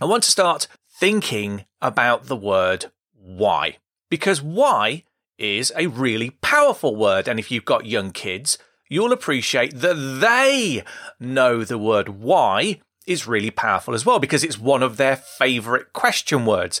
I want to start thinking about the word why. Because why is a really powerful word. And if you've got young kids, you'll appreciate that they know the word why is really powerful as well because it's one of their favorite question words.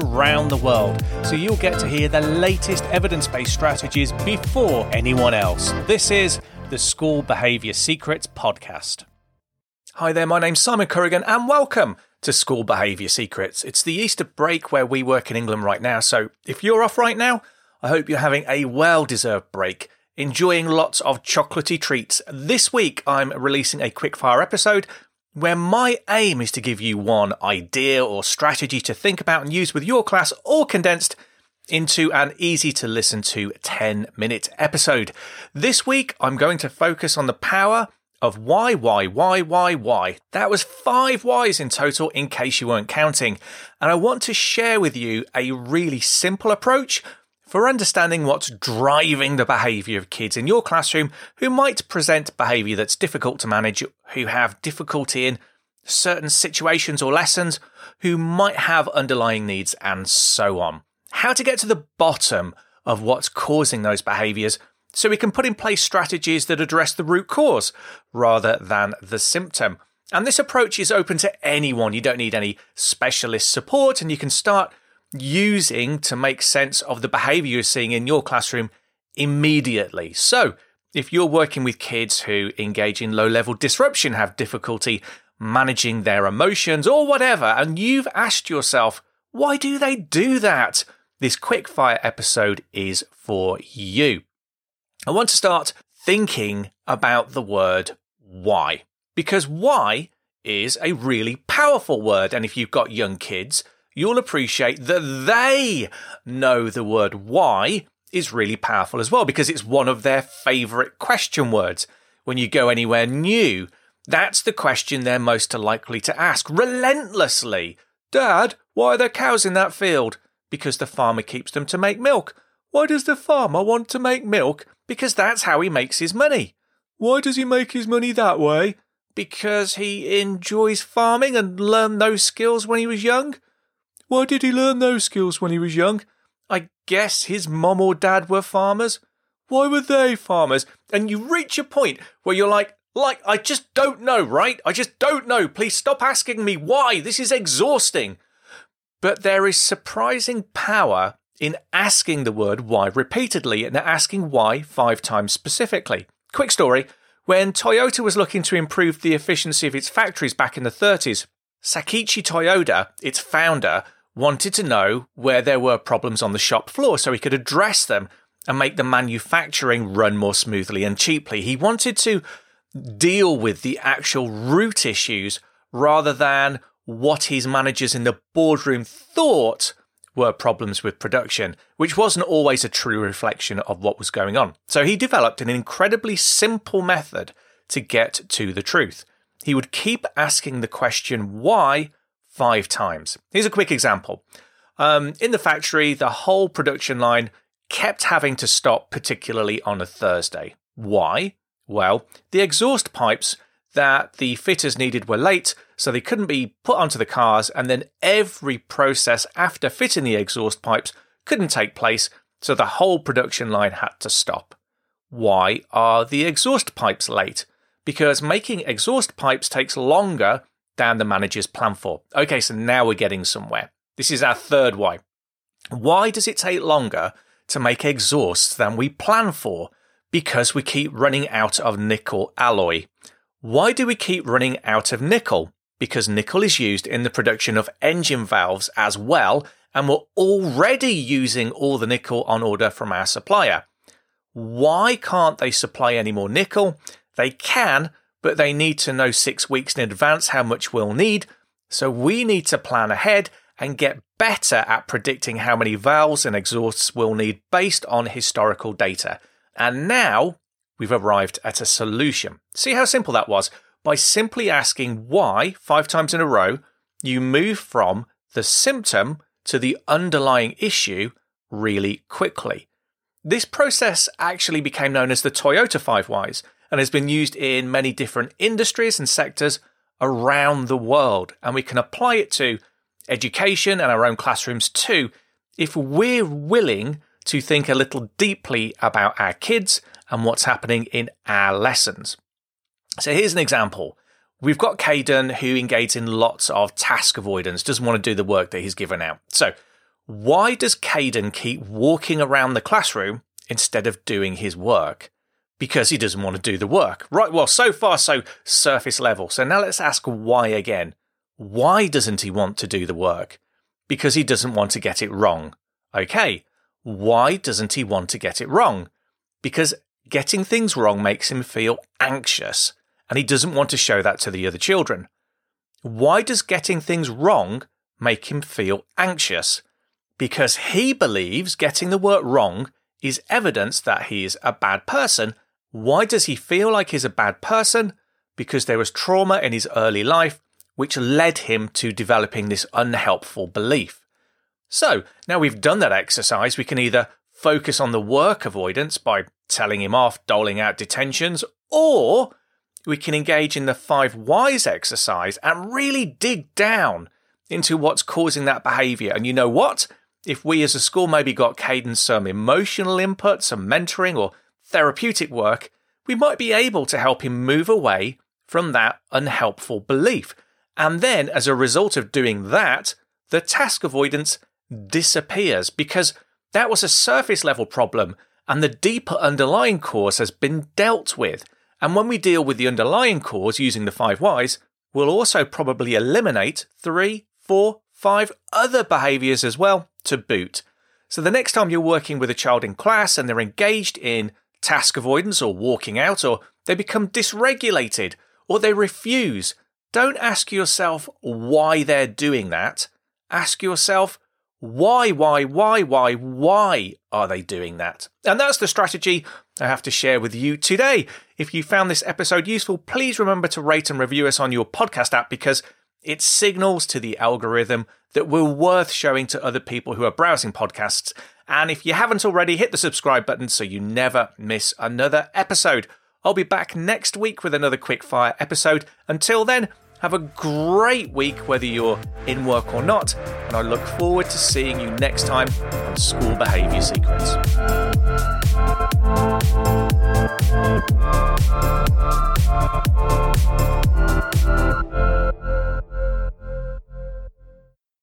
the world, so you'll get to hear the latest evidence based strategies before anyone else. This is the School Behaviour Secrets Podcast. Hi there, my name's Simon Corrigan, and welcome to School Behaviour Secrets. It's the Easter break where we work in England right now, so if you're off right now, I hope you're having a well deserved break enjoying lots of chocolatey treats. This week, I'm releasing a quickfire episode where my aim is to give you one idea or strategy to think about and use with your class, all condensed into an easy to listen to 10 minute episode. This week, I'm going to focus on the power of why, why, why, why, why. That was five whys in total, in case you weren't counting. And I want to share with you a really simple approach for understanding what's driving the behaviour of kids in your classroom who might present behaviour that's difficult to manage, who have difficulty in certain situations or lessons, who might have underlying needs, and so on. How to get to the bottom of what's causing those behaviours so we can put in place strategies that address the root cause rather than the symptom. And this approach is open to anyone. You don't need any specialist support, and you can start using to make sense of the behavior you're seeing in your classroom immediately. So, if you're working with kids who engage in low level disruption, have difficulty managing their emotions or whatever, and you've asked yourself, why do they do that? This quickfire episode is for you. I want to start thinking about the word why, because why is a really powerful word. And if you've got young kids, you'll appreciate that they know the word why is really powerful as well because it's one of their favorite question words. When you go anywhere new, that's the question they're most likely to ask relentlessly. Dad, why are there cows in that field? Because the farmer keeps them to make milk. Why does the farmer want to make milk? Because that's how he makes his money. Why does he make his money that way? Because he enjoys farming and learned those skills when he was young. Why did he learn those skills when he was young? I guess his mom or dad were farmers. Why were they farmers? And you reach a point where you're like, like, I just don't know, right? I just don't know. Please stop asking me why. This is exhausting. But there is surprising power in asking the word why repeatedly and asking why five times specifically. Quick story. When Toyota was looking to improve the efficiency of its factories back in the 30s, Sakichi Toyoda, its founder, wanted to know where there were problems on the shop floor so he could address them and make the manufacturing run more smoothly and cheaply. He wanted to deal with the actual root issues rather than what his managers in the boardroom thought were problems with production, which wasn't always a true reflection of what was going on. So he developed an incredibly simple method to get to the truth. He would keep asking the question why five times. Here's a quick example. Um, in the factory, the whole production line kept having to stop, particularly on a Thursday. Why? Well, the exhaust pipes that the fitters needed were late, so they couldn't be put onto the cars, and then every process after fitting the exhaust pipes couldn't take place, so the whole production line had to stop. Why are the exhaust pipes late? Because making exhaust pipes takes longer than the managers plan for. Okay, so now we're getting somewhere. This is our third why. Why does it take longer to make exhausts than we plan for? Because we keep running out of nickel alloy. Why do we keep running out of nickel? Because nickel is used in the production of engine valves as well, and we're already using all the nickel on order from our supplier. Why can't they supply any more nickel? They can, but they need to know six weeks in advance how much we'll need. So we need to plan ahead and get better at predicting how many valves and exhausts we'll need based on historical data. And now we've arrived at a solution. See how simple that was? By simply asking why five times in a row, you move from the symptom to the underlying issue really quickly. This process actually became known as the Toyota Five Whys and has been used in many different industries and sectors around the world. And we can apply it to education and our own classrooms too if we're willing to think a little deeply about our kids and what's happening in our lessons. So here's an example. We've got Caden who engages in lots of task avoidance, doesn't want to do the work that he's given out. So why does Caden keep walking around the classroom instead of doing his work? Because he doesn't want to do the work. Right, well, so far, so surface level. So now let's ask why again. Why doesn't he want to do the work? Because he doesn't want to get it wrong. Okay, why doesn't he want to get it wrong? Because getting things wrong makes him feel anxious, and he doesn't want to show that to the other children. Why does getting things wrong make him feel anxious? because he believes getting the work wrong is evidence that he is a bad person. Why does he feel like he's a bad person? Because there was trauma in his early life which led him to developing this unhelpful belief. So, now we've done that exercise, we can either focus on the work avoidance by telling him off, doling out detentions, or we can engage in the five whys exercise and really dig down into what's causing that behavior. And you know what? if we as a school maybe got Caden some emotional input, some mentoring or therapeutic work, we might be able to help him move away from that unhelpful belief. And then, as a result of doing that, the task avoidance disappears because that was a surface level problem and the deeper underlying cause has been dealt with. And when we deal with the underlying cause using the five whys, we'll also probably eliminate three, four, five other behaviors as well to boot. So the next time you're working with a child in class and they're engaged in task avoidance or walking out, or they become dysregulated, or they refuse, don't ask yourself why they're doing that. Ask yourself, why, why, why, why, why are they doing that? And that's the strategy I have to share with you today. If you found this episode useful, please remember to rate and review us on your podcast app because it signals to the algorithm that we're worth showing to other people who are browsing podcasts. And if you haven't already, hit the subscribe button so you never miss another episode. I'll be back next week with another quickfire episode. Until then, have a great week, whether you're in work or not. And I look forward to seeing you next time on School Behaviour Secrets.